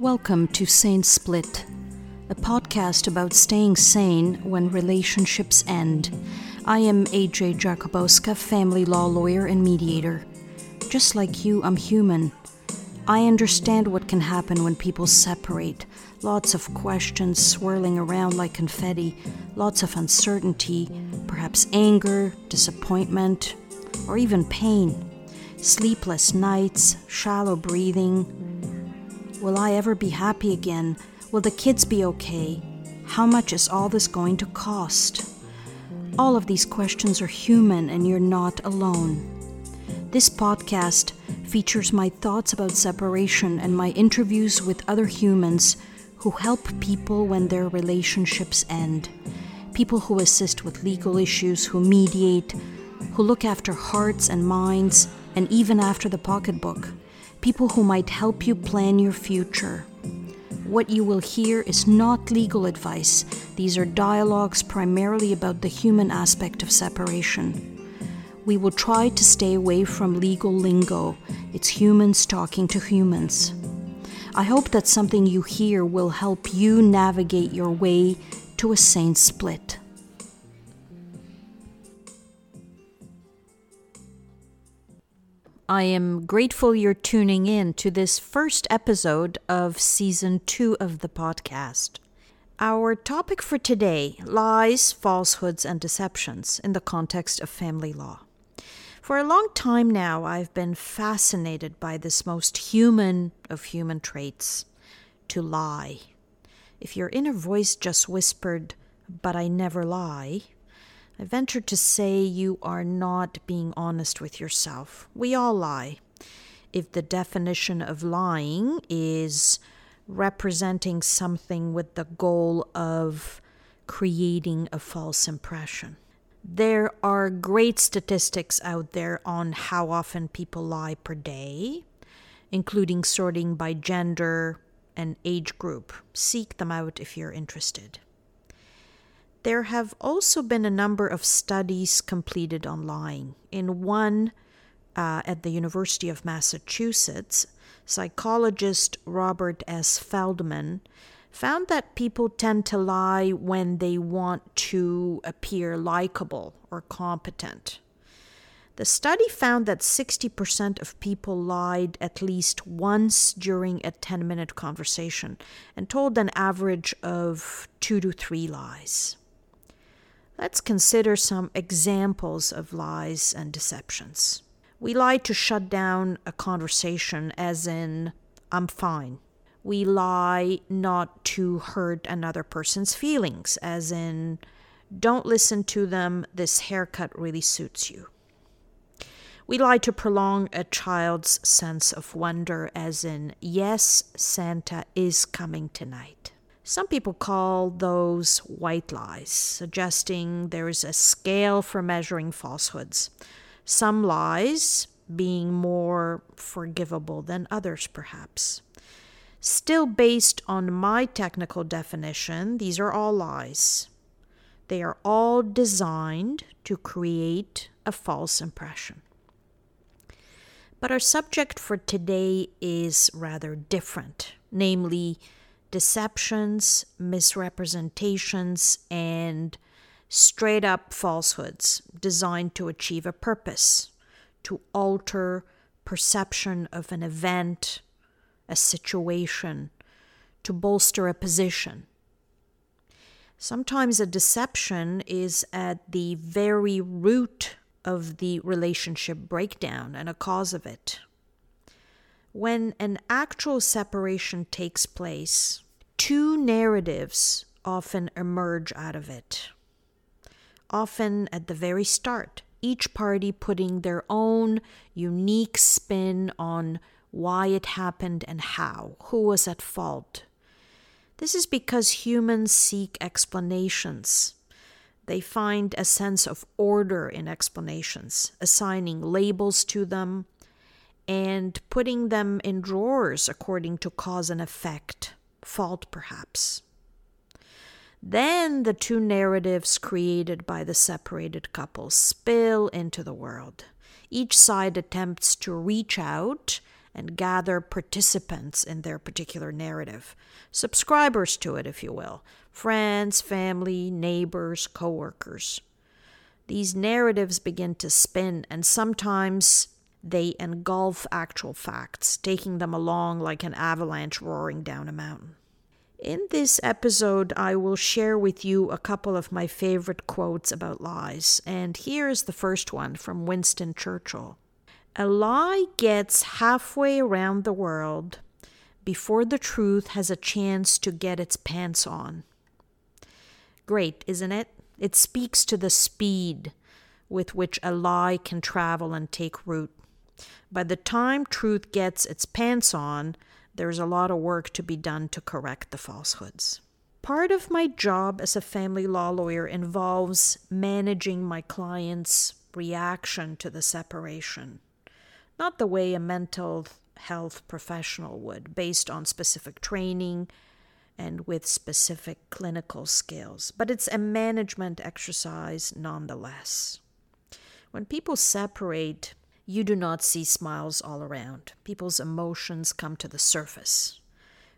Welcome to Sane Split, a podcast about staying sane when relationships end. I am AJ Jakubowska, family law lawyer and mediator. Just like you, I'm human. I understand what can happen when people separate. Lots of questions swirling around like confetti, lots of uncertainty, perhaps anger, disappointment, or even pain. Sleepless nights, shallow breathing. Will I ever be happy again? Will the kids be okay? How much is all this going to cost? All of these questions are human, and you're not alone. This podcast features my thoughts about separation and my interviews with other humans who help people when their relationships end. People who assist with legal issues, who mediate, who look after hearts and minds, and even after the pocketbook. People who might help you plan your future. What you will hear is not legal advice. These are dialogues primarily about the human aspect of separation. We will try to stay away from legal lingo. It's humans talking to humans. I hope that something you hear will help you navigate your way to a sane split. I am grateful you're tuning in to this first episode of season two of the podcast. Our topic for today lies, falsehoods, and deceptions in the context of family law. For a long time now, I've been fascinated by this most human of human traits to lie. If your inner voice just whispered, but I never lie, I venture to say you are not being honest with yourself. We all lie. If the definition of lying is representing something with the goal of creating a false impression. There are great statistics out there on how often people lie per day, including sorting by gender and age group. Seek them out if you're interested. There have also been a number of studies completed on lying. In one uh, at the University of Massachusetts, psychologist Robert S. Feldman found that people tend to lie when they want to appear likable or competent. The study found that 60% of people lied at least once during a 10 minute conversation and told an average of two to three lies. Let's consider some examples of lies and deceptions. We lie to shut down a conversation, as in, I'm fine. We lie not to hurt another person's feelings, as in, don't listen to them, this haircut really suits you. We lie to prolong a child's sense of wonder, as in, yes, Santa is coming tonight. Some people call those white lies, suggesting there is a scale for measuring falsehoods. Some lies being more forgivable than others, perhaps. Still, based on my technical definition, these are all lies. They are all designed to create a false impression. But our subject for today is rather different, namely, deceptions, misrepresentations, and straight up falsehoods designed to achieve a purpose, to alter perception of an event, a situation, to bolster a position. Sometimes a deception is at the very root of the relationship breakdown and a cause of it. When an actual separation takes place, two narratives often emerge out of it. Often at the very start, each party putting their own unique spin on why it happened and how, who was at fault. This is because humans seek explanations. They find a sense of order in explanations, assigning labels to them and putting them in drawers according to cause and effect fault, perhaps. Then the two narratives created by the separated couple spill into the world. Each side attempts to reach out and gather participants in their particular narrative, subscribers to it, if you will friends, family, neighbors, coworkers. These narratives begin to spin, and sometimes they engulf actual facts, taking them along like an avalanche roaring down a mountain. In this episode, I will share with you a couple of my favorite quotes about lies, and here is the first one from Winston Churchill. A lie gets halfway around the world before the truth has a chance to get its pants on. Great, isn't it? It speaks to the speed with which a lie can travel and take root. By the time truth gets its pants on, there's a lot of work to be done to correct the falsehoods. Part of my job as a family law lawyer involves managing my clients' reaction to the separation not the way a mental health professional would, based on specific training and with specific clinical skills, but it's a management exercise nonetheless. When people separate, you do not see smiles all around. People's emotions come to the surface.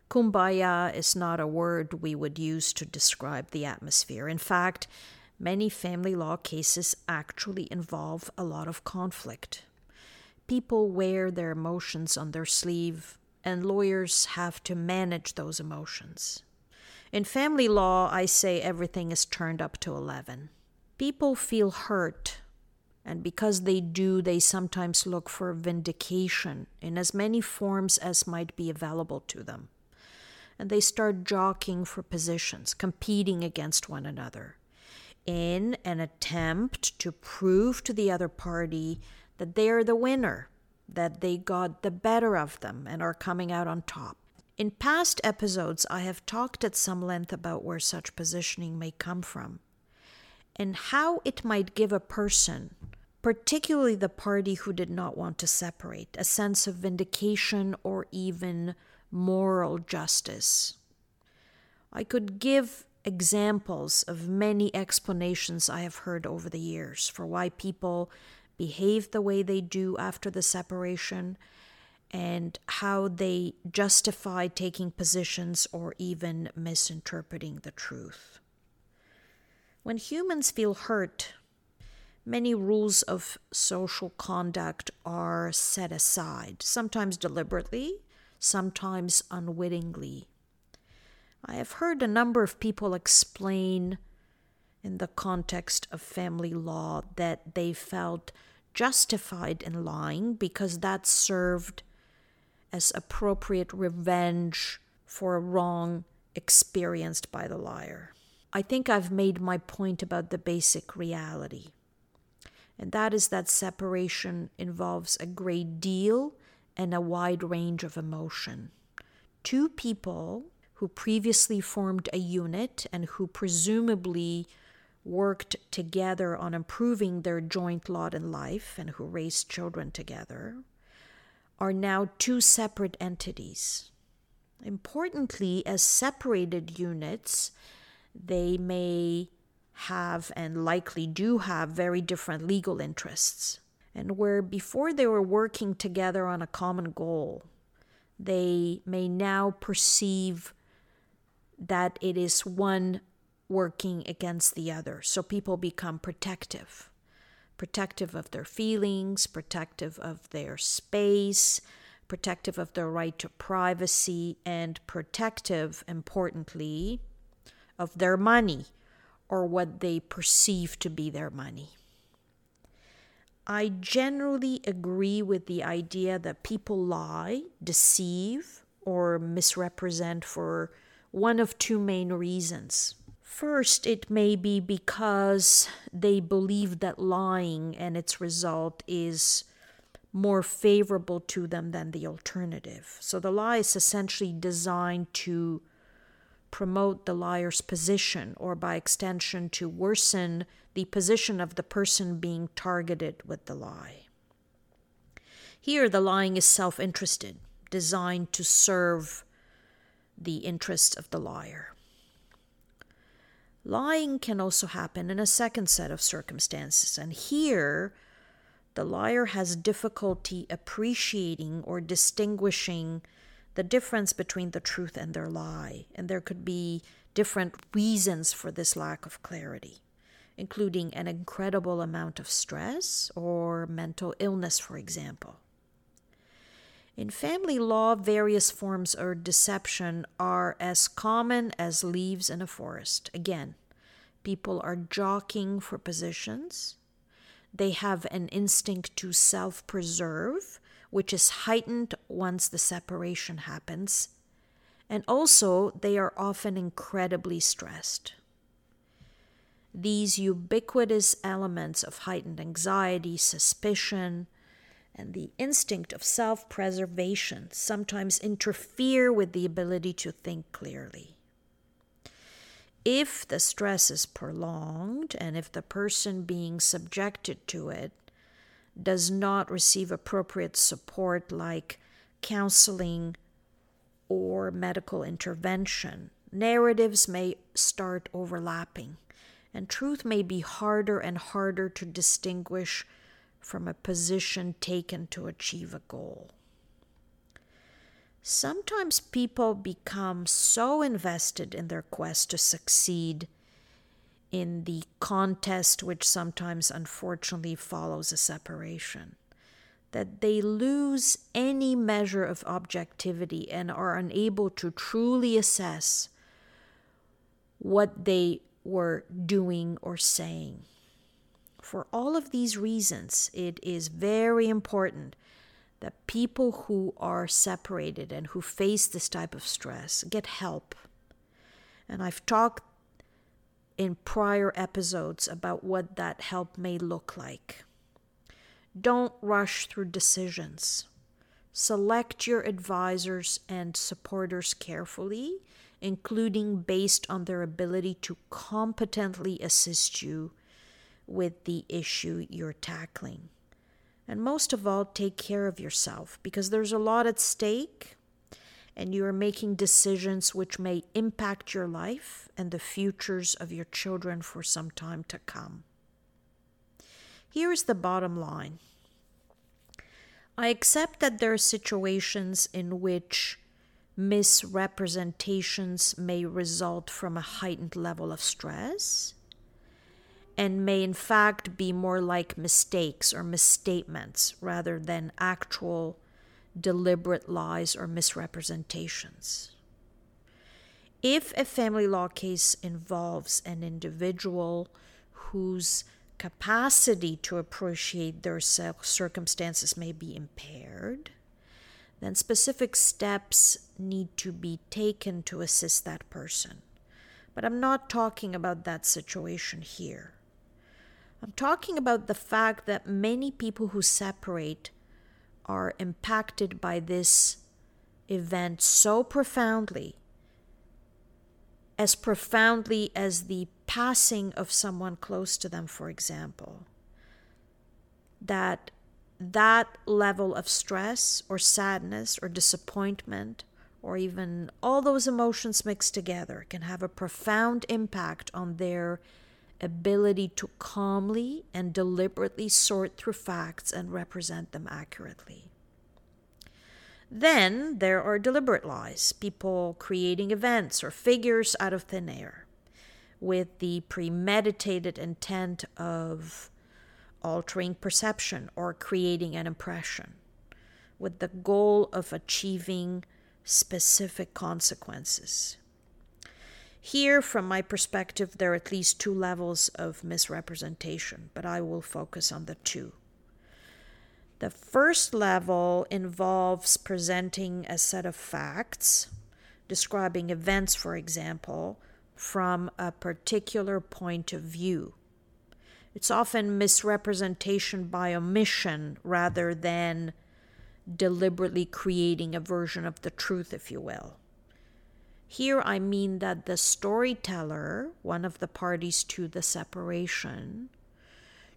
Kumbaya is not a word we would use to describe the atmosphere. In fact, many family law cases actually involve a lot of conflict people wear their emotions on their sleeve, and lawyers have to manage those emotions. In family law, I say everything is turned up to 11. People feel hurt, and because they do, they sometimes look for vindication in as many forms as might be available to them. And they start jockeying for positions, competing against one another in an attempt to prove to the other party that they are the winner, that they got the better of them and are coming out on top. In past episodes, I have talked at some length about where such positioning may come from and how it might give a person, particularly the party who did not want to separate, a sense of vindication or even moral justice. I could give examples of many explanations I have heard over the years for why people behave the way they do after the separation and how they justify taking positions or even misinterpreting the truth. When humans feel hurt, many rules of social conduct are set aside, sometimes deliberately, sometimes unwittingly. I have heard a number of people explain in the context of family law that they felt justified in lying because that served as appropriate revenge for a wrong experienced by the liar. I think I've made my point about the basic reality. And that is that separation involves a great deal and a wide range of emotion. Two people who previously formed a unit and who presumably worked together on improving their joint lot in life and who raised children together are now two separate entities. Importantly, as separated units, they may have and likely do have very different legal interests. And where before they were working together on a common goal, they may now perceive that it is one working against the other. So people become protective protective of their feelings, protective of their space, protective of their right to privacy, and protective, importantly, of their money or what they perceive to be their money. I generally agree with the idea that people lie, deceive, or misrepresent for one of two main reasons. First, it may be because they believe that lying and its result is more favorable to them than the alternative. So the lie is essentially designed to promote the liar's position or by extension to worsen the position of the person being targeted with the lie. Here, the lying is self interested, designed to serve the interests of the liar. Lying can also happen in a second set of circumstances, and here the liar has difficulty appreciating or distinguishing the difference between the truth and their lie, and there could be different reasons for this lack of clarity, including an incredible amount of stress or mental illness, for example. In family law, various forms of deception are as common as leaves in a forest. Again, people are jockeying for positions. They have an instinct to self preserve, which is heightened once the separation happens. And also, they are often incredibly stressed. These ubiquitous elements of heightened anxiety, suspicion, and the instinct of self preservation sometimes interfere with the ability to think clearly. If the stress is prolonged and if the person being subjected to it does not receive appropriate support like counseling or medical intervention, narratives may start overlapping, and truth may be harder and harder to distinguish from a position taken to achieve a goal. Sometimes people become so invested in their quest to succeed in the contest, which sometimes unfortunately follows a separation, that they lose any measure of objectivity and are unable to truly assess what they were doing or saying. For all of these reasons, it is very important that people who are separated and who face this type of stress get help. And I've talked in prior episodes about what that help may look like. Don't rush through decisions. Select your advisors and supporters carefully, including based on their ability to competently assist you with the issue you're tackling. And most of all, take care of yourself because there's a lot at stake and you are making decisions which may impact your life and the futures of your children for some time to come. Here is the bottom line I accept that there are situations in which misrepresentations may result from a heightened level of stress and may in fact be more like mistakes or misstatements rather than actual deliberate lies or misrepresentations. If a family law case involves an individual whose capacity to appreciate their circumstances may be impaired, then specific steps need to be taken to assist that person. But I'm not talking about that situation here. I'm talking about the fact that many people who separate are impacted by this event so profoundly, as profoundly as the passing of someone close to them, for example, that that level of stress or sadness or disappointment or even all those emotions mixed together can have a profound impact on their ability to calmly and deliberately sort through facts and represent them accurately. Then there are deliberate lies, people creating events or figures out of thin air with the premeditated intent of altering perception or creating an impression, with the goal of achieving specific consequences. Here, from my perspective, there are at least two levels of misrepresentation, but I will focus on the two. The first level involves presenting a set of facts, describing events, for example, from a particular point of view. It's often misrepresentation by omission rather than deliberately creating a version of the truth, if you will. Here I mean that the storyteller, one of the parties to the separation,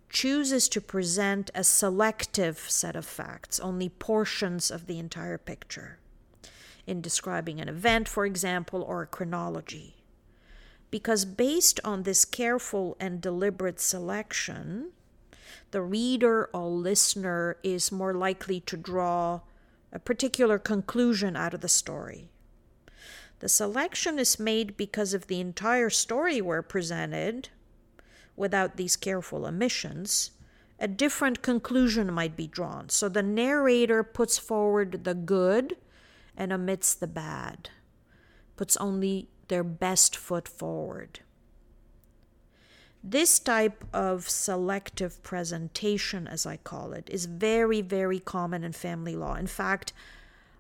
chooses to present a selective set of facts, only portions of the entire picture, in describing an event, for example, or a chronology. Because based on this careful and deliberate selection, The reader or listener is more likely to draw a particular conclusion out of the story. The selection is made because if the entire story were presented without these careful omissions, a different conclusion might be drawn. So the narrator puts forward the good and omits the bad, puts only their best foot forward. This type of selective presentation, as I call it, is very, very common in family law. In fact,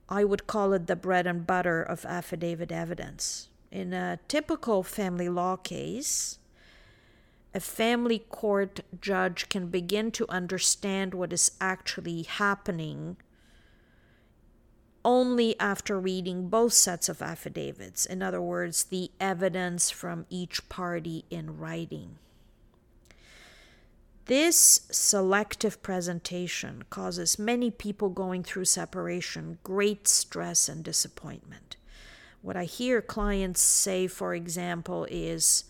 I would call it the bread and butter of affidavit evidence. In a typical family law case, a family court judge can begin to understand what is actually happening only after reading both sets of affidavits. In other words, the evidence from each party in writing. This selective presentation causes many people going through separation great stress and disappointment. What I hear clients say, for example, is,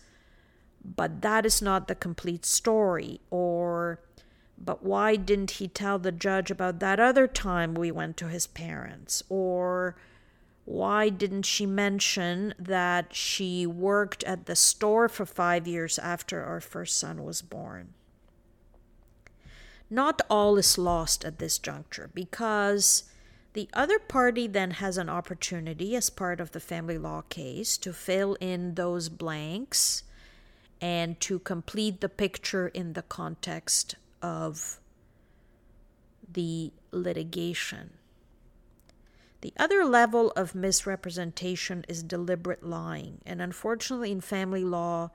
but that is not the complete story, or, but why didn't he tell the judge about that other time we went to his parents? Or, why didn't she mention that she worked at the store for five years after our first son was born? Not all is lost at this juncture because the other party then has an opportunity, as part of the family law case, to fill in those blanks and to complete the picture in the context of the litigation. The other level of misrepresentation is deliberate lying, and unfortunately, in family law,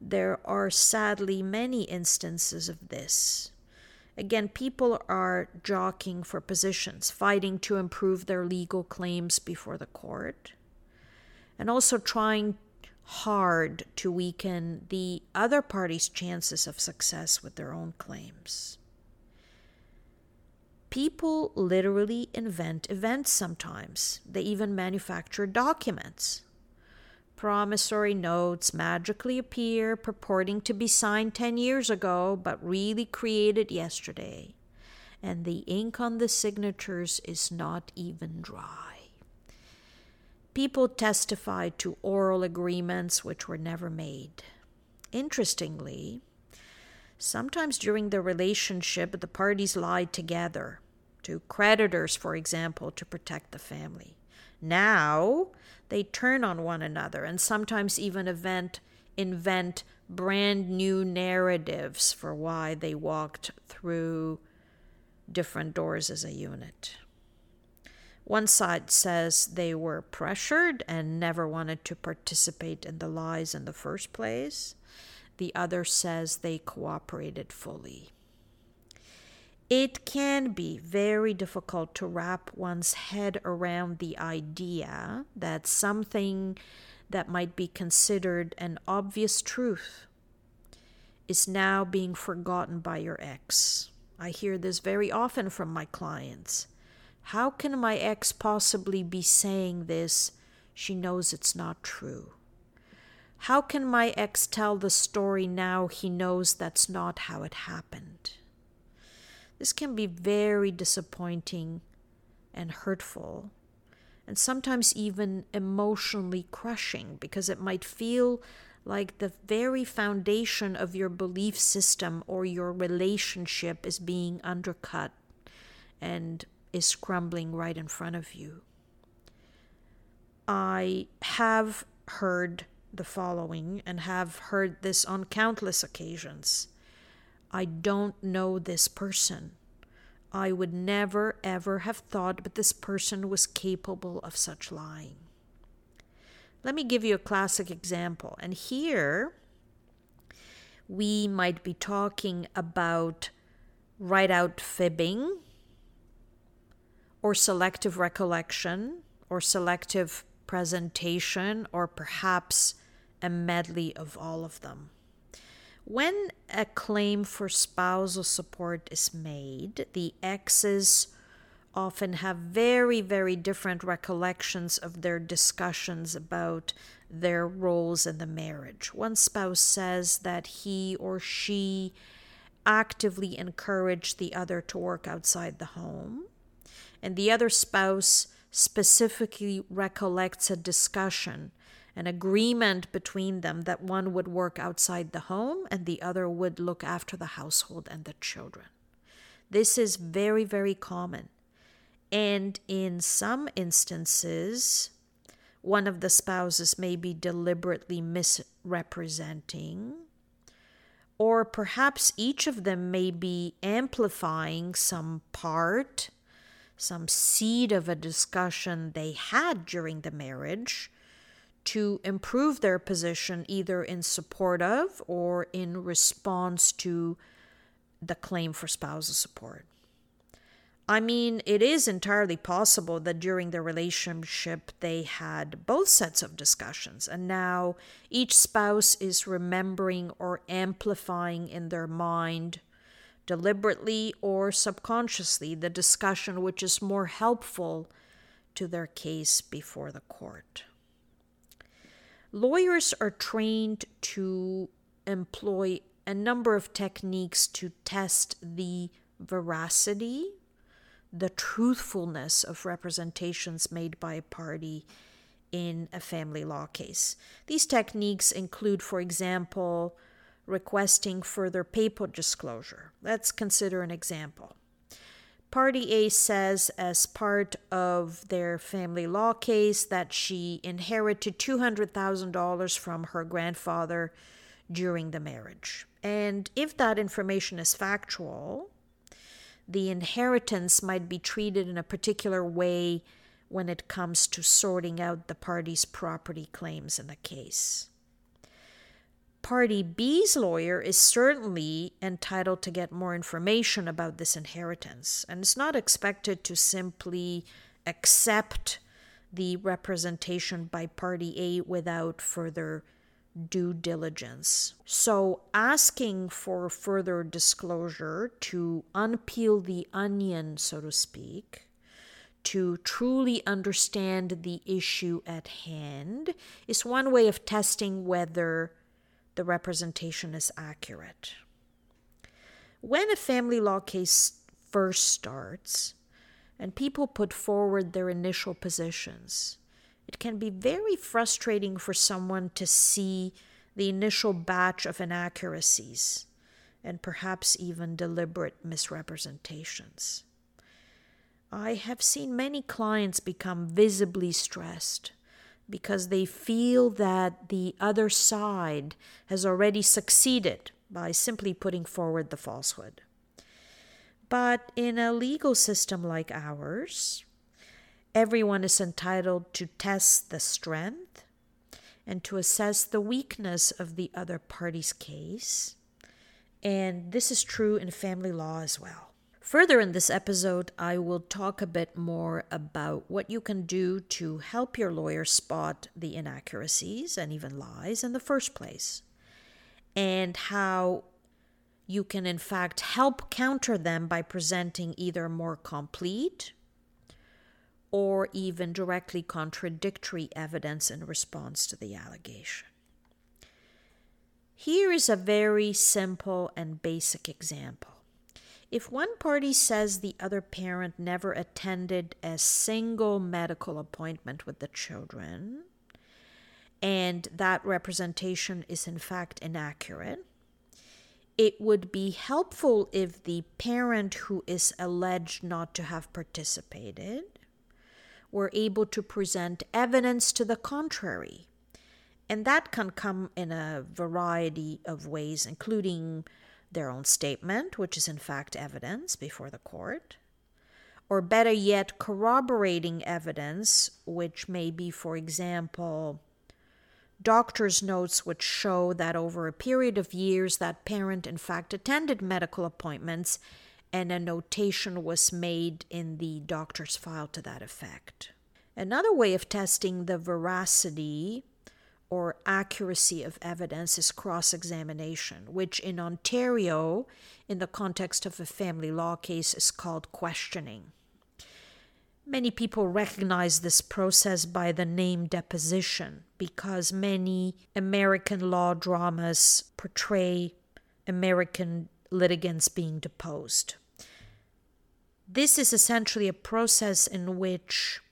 there are sadly many instances of this. Again, people are jockeying for positions, fighting to improve their legal claims before the court, and also trying hard to weaken the other party's chances of success with their own claims. People literally invent events sometimes. They even manufacture documents promissory notes magically appear purporting to be signed 10 years ago but really created yesterday, and the ink on the signatures is not even dry. People testify to oral agreements which were never made. Interestingly, sometimes during the relationship, the parties lied together to creditors, for example, to protect the family. Now, they turn on one another and sometimes even event, invent brand new narratives for why they walked through different doors as a unit. One side says they were pressured and never wanted to participate in the lies in the first place. The other says they cooperated fully. It can be very difficult to wrap one's head around the idea that something that might be considered an obvious truth is now being forgotten by your ex. I hear this very often from my clients. How can my ex possibly be saying this? She knows it's not true. How can my ex tell the story now he knows that's not how it happened? This can be very disappointing and hurtful, and sometimes even emotionally crushing because it might feel like the very foundation of your belief system or your relationship is being undercut and is crumbling right in front of you. I have heard the following and have heard this on countless occasions. I don't know this person. I would never ever have thought that this person was capable of such lying. Let me give you a classic example. And here we might be talking about write out fibbing or selective recollection or selective presentation or perhaps a medley of all of them. When a claim for spousal support is made, the exes often have very, very different recollections of their discussions about their roles in the marriage. One spouse says that he or she actively encouraged the other to work outside the home, and the other spouse specifically recollects a discussion, an agreement between them that one would work outside the home and the other would look after the household and the children. This is very, very common. And in some instances, one of the spouses may be deliberately misrepresenting, or perhaps each of them may be amplifying some part, some seed of a discussion they had during the marriage to improve their position either in support of or in response to the claim for spousal support. I mean, it is entirely possible that during the relationship they had both sets of discussions, and now each spouse is remembering or amplifying in their mind, deliberately or subconsciously, the discussion which is more helpful to their case before the court. Lawyers are trained to employ a number of techniques to test the veracity, the truthfulness of representations made by a party in a family law case. These techniques include, for example, requesting further paper disclosure. Let's consider an example. Party A says, as part of their family law case, that she inherited $200,000 from her grandfather during the marriage. And if that information is factual, the inheritance might be treated in a particular way when it comes to sorting out the party's property claims in the case. Party B's lawyer is certainly entitled to get more information about this inheritance and it's not expected to simply accept the representation by Party A without further due diligence. So, asking for further disclosure to unpeel the onion, so to speak, to truly understand the issue at hand, is one way of testing whether the representation is accurate. When a family law case first starts and people put forward their initial positions, it can be very frustrating for someone to see the initial batch of inaccuracies and perhaps even deliberate misrepresentations. I have seen many clients become visibly stressed because they feel that the other side has already succeeded by simply putting forward the falsehood. But in a legal system like ours, everyone is entitled to test the strength and to assess the weakness of the other party's case. And this is true in family law as well. Further in this episode, I will talk a bit more about what you can do to help your lawyer spot the inaccuracies and even lies in the first place, and how you can, in fact, help counter them by presenting either more complete or even directly contradictory evidence in response to the allegation. Here is a very simple and basic example. If one party says the other parent never attended a single medical appointment with the children, and that representation is in fact inaccurate, it would be helpful if the parent who is alleged not to have participated were able to present evidence to the contrary. And that can come in a variety of ways, including their own statement, which is in fact evidence before the court, or better yet, corroborating evidence, which may be, for example, doctor's notes which show that over a period of years that parent in fact attended medical appointments and a notation was made in the doctor's file to that effect. Another way of testing the veracity or accuracy of evidence is cross examination, which in Ontario, in the context of a family law case, is called questioning. Many people recognize this process by the name deposition because many American law dramas portray American litigants being deposed. This is essentially a process in which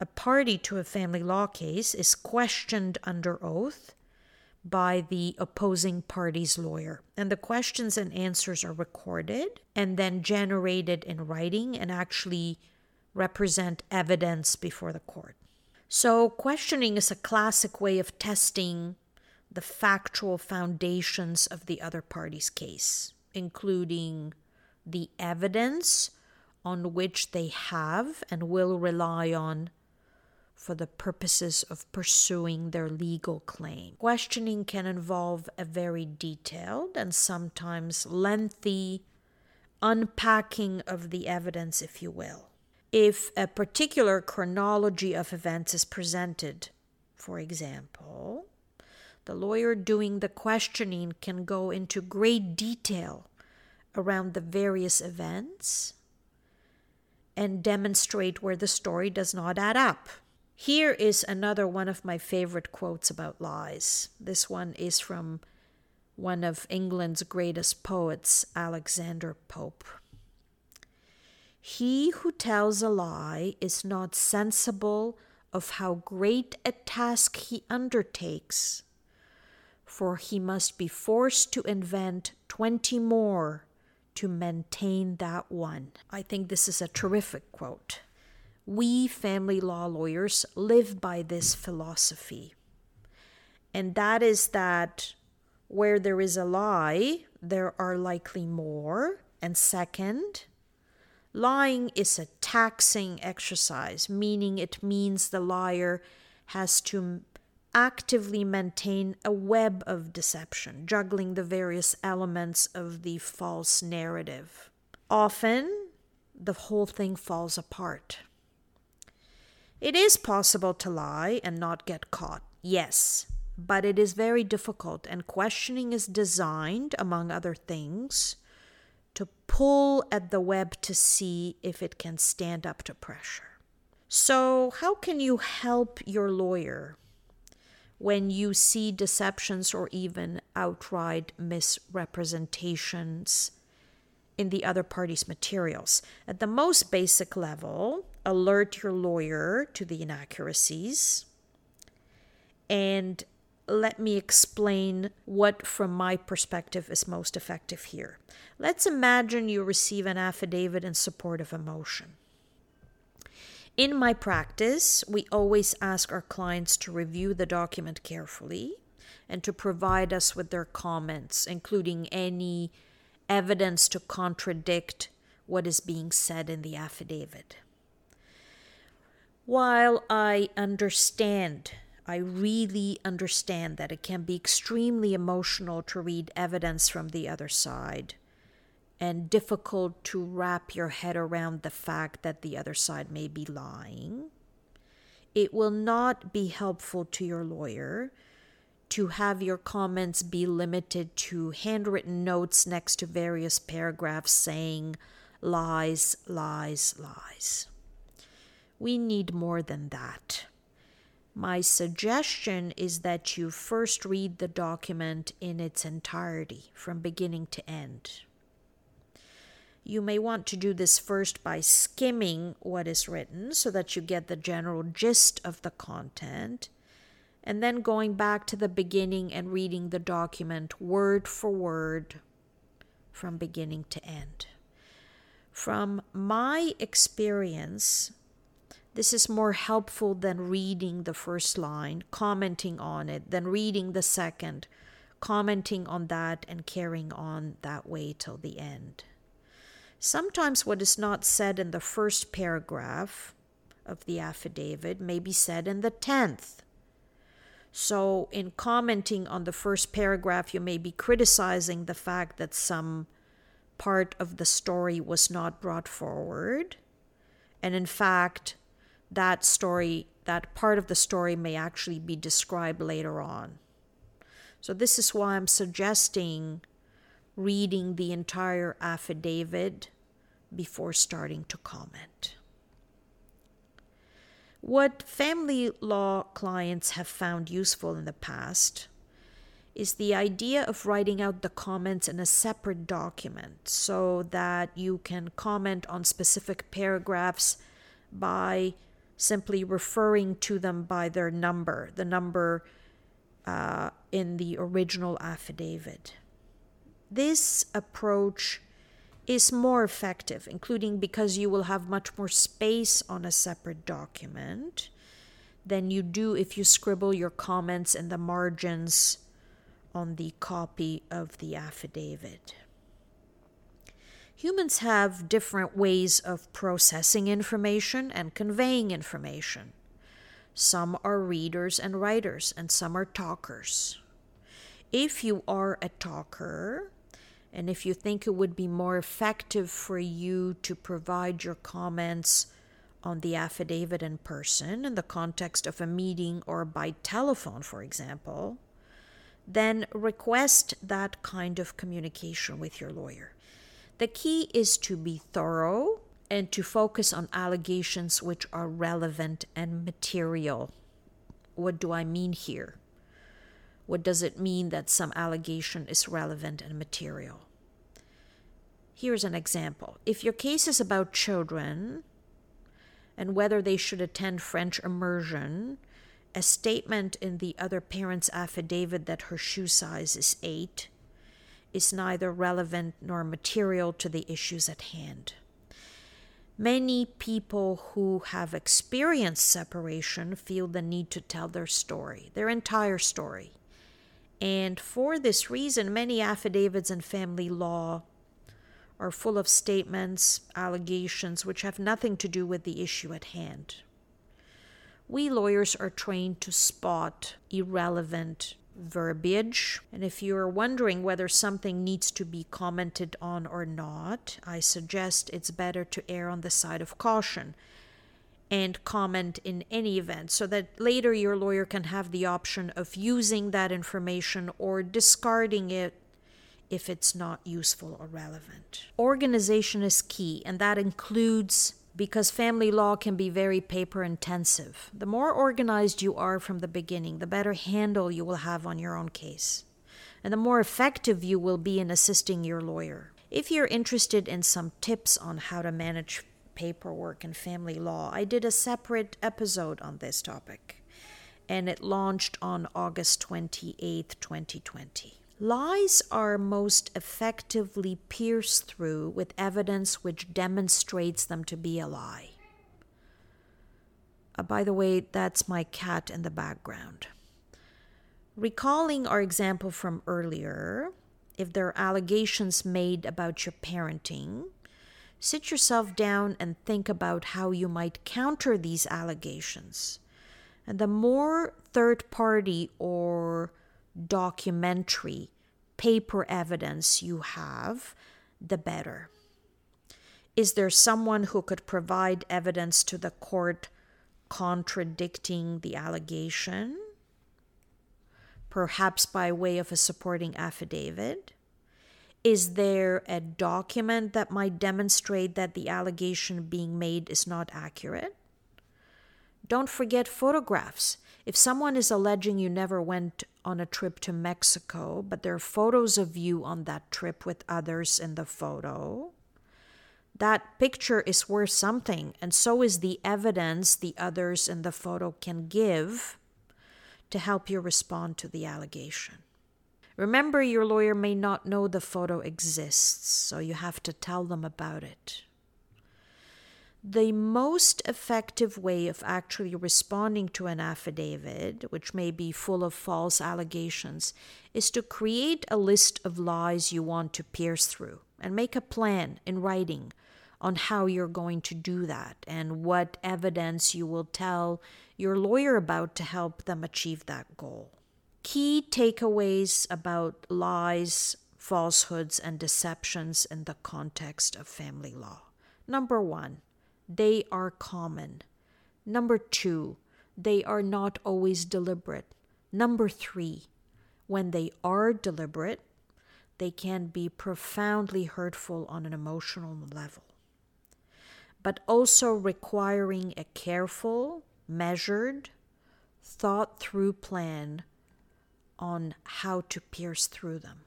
a party to a family law case is questioned under oath by the opposing party's lawyer. And the questions and answers are recorded and then generated in writing and actually represent evidence before the court. So, questioning is a classic way of testing the factual foundations of the other party's case, including the evidence on which they have and will rely on for the purposes of pursuing their legal claim. Questioning can involve a very detailed and sometimes lengthy unpacking of the evidence, if you will. If a particular chronology of events is presented, for example, the lawyer doing the questioning can go into great detail around the various events and demonstrate where the story does not add up. Here is another one of my favorite quotes about lies. This one is from one of England's greatest poets, Alexander Pope. He who tells a lie is not sensible of how great a task he undertakes, for he must be forced to invent twenty more to maintain that one. I think this is a terrific quote. We family law lawyers live by this philosophy. And that is that where there is a lie, there are likely more. And second, lying is a taxing exercise, meaning it means the liar has to actively maintain a web of deception, juggling the various elements of the false narrative. Often, the whole thing falls apart. It is possible to lie and not get caught, yes, but it is very difficult, and questioning is designed, among other things, to pull at the web to see if it can stand up to pressure. So, how can you help your lawyer when you see deceptions or even outright misrepresentations in the other party's materials? At the most basic level, alert your lawyer to the inaccuracies and let me explain what, from my perspective, is most effective here. Let's imagine you receive an affidavit in support of a motion. In my practice, we always ask our clients to review the document carefully and to provide us with their comments, including any evidence to contradict what is being said in the affidavit. While I understand, I really understand that it can be extremely emotional to read evidence from the other side and difficult to wrap your head around the fact that the other side may be lying. It will not be helpful to your lawyer to have your comments be limited to handwritten notes next to various paragraphs saying lies, lies, lies. We need more than that. My suggestion is that you first read the document in its entirety, from beginning to end. You may want to do this first by skimming what is written so that you get the general gist of the content, and then going back to the beginning and reading the document word for word from beginning to end. From my experience, this is more helpful than reading the first line, commenting on it, than reading the second, commenting on that, and carrying on that way till the end. Sometimes what is not said in the first paragraph of the affidavit may be said in the tenth. So, in commenting on the first paragraph, you may be criticizing the fact that some part of the story was not brought forward. And in fact, that story, that part of the story may actually be described later on. So, this is why I'm suggesting reading the entire affidavit before starting to comment. What family law clients have found useful in the past is the idea of writing out the comments in a separate document so that you can comment on specific paragraphs by simply referring to them by their number, the number uh, in the original affidavit. This approach is more effective, including because you will have much more space on a separate document than you do if you scribble your comments in the margins on the copy of the affidavit. Humans have different ways of processing information and conveying information. Some are readers and writers, and some are talkers. If you are a talker, and if you think it would be more effective for you to provide your comments on the affidavit in person in the context of a meeting or by telephone, for example, then request that kind of communication with your lawyer. The key is to be thorough and to focus on allegations which are relevant and material. What do I mean here? What does it mean that some allegation is relevant and material? Here's an example. If your case is about children and whether they should attend French immersion, a statement in the other parent's affidavit that her shoe size is 8 is neither relevant nor material to the issues at hand. Many people who have experienced separation feel the need to tell their story, their entire story. And for this reason, many affidavits in family law are full of statements, allegations which have nothing to do with the issue at hand. We lawyers are trained to spot irrelevant verbiage. And if you're wondering whether something needs to be commented on or not, I suggest it's better to err on the side of caution and comment in any event so that later your lawyer can have the option of using that information or discarding it if it's not useful or relevant. Organization is key, and that includes because family law can be very paper intensive. The more organized you are from the beginning, the better handle you will have on your own case, and the more effective you will be in assisting your lawyer. If you're interested in some tips on how to manage paperwork and family law, I did a separate episode on this topic, and it launched on August 28, 2020. Lies are most effectively pierced through with evidence which demonstrates them to be a lie. Uh, by the way, that's my cat in the background. Recalling our example from earlier, if there are allegations made about your parenting, sit yourself down and think about how you might counter these allegations. And the more third party or documentary paper evidence you have, the better. Is there someone who could provide evidence to the court contradicting the allegation? Perhaps by way of a supporting affidavit? Is there a document that might demonstrate that the allegation being made is not accurate? Don't forget photographs. If someone is alleging you never went on a trip to Mexico, but there are photos of you on that trip with others in the photo, that picture is worth something, and so is the evidence the others in the photo can give to help you respond to the allegation. Remember, your lawyer may not know the photo exists, so you have to tell them about it the most effective way of actually responding to an affidavit, which may be full of false allegations, is to create a list of lies you want to pierce through and make a plan in writing on how you're going to do that and what evidence you will tell your lawyer about to help them achieve that goal. Key takeaways about lies, falsehoods, and deceptions in the context of family law. Number one, they are common. Number two, they are not always deliberate. Number three, when they are deliberate, they can be profoundly hurtful on an emotional level, but also requiring a careful, measured, thought through plan on how to pierce through them.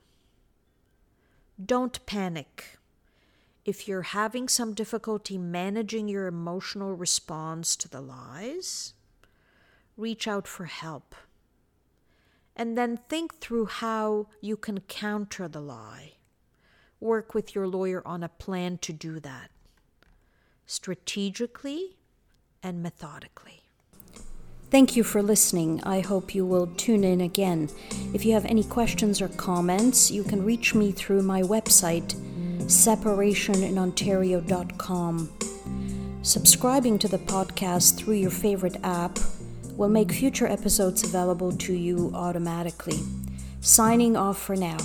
Don't panic. If you're having some difficulty managing your emotional response to the lies, reach out for help. And then think through how you can counter the lie. Work with your lawyer on a plan to do that strategically and methodically. Thank you for listening. I hope you will tune in again. If you have any questions or comments, you can reach me through my website, separationinontario.com. Subscribing to the podcast through your favorite app will make future episodes available to you automatically. Signing off for now.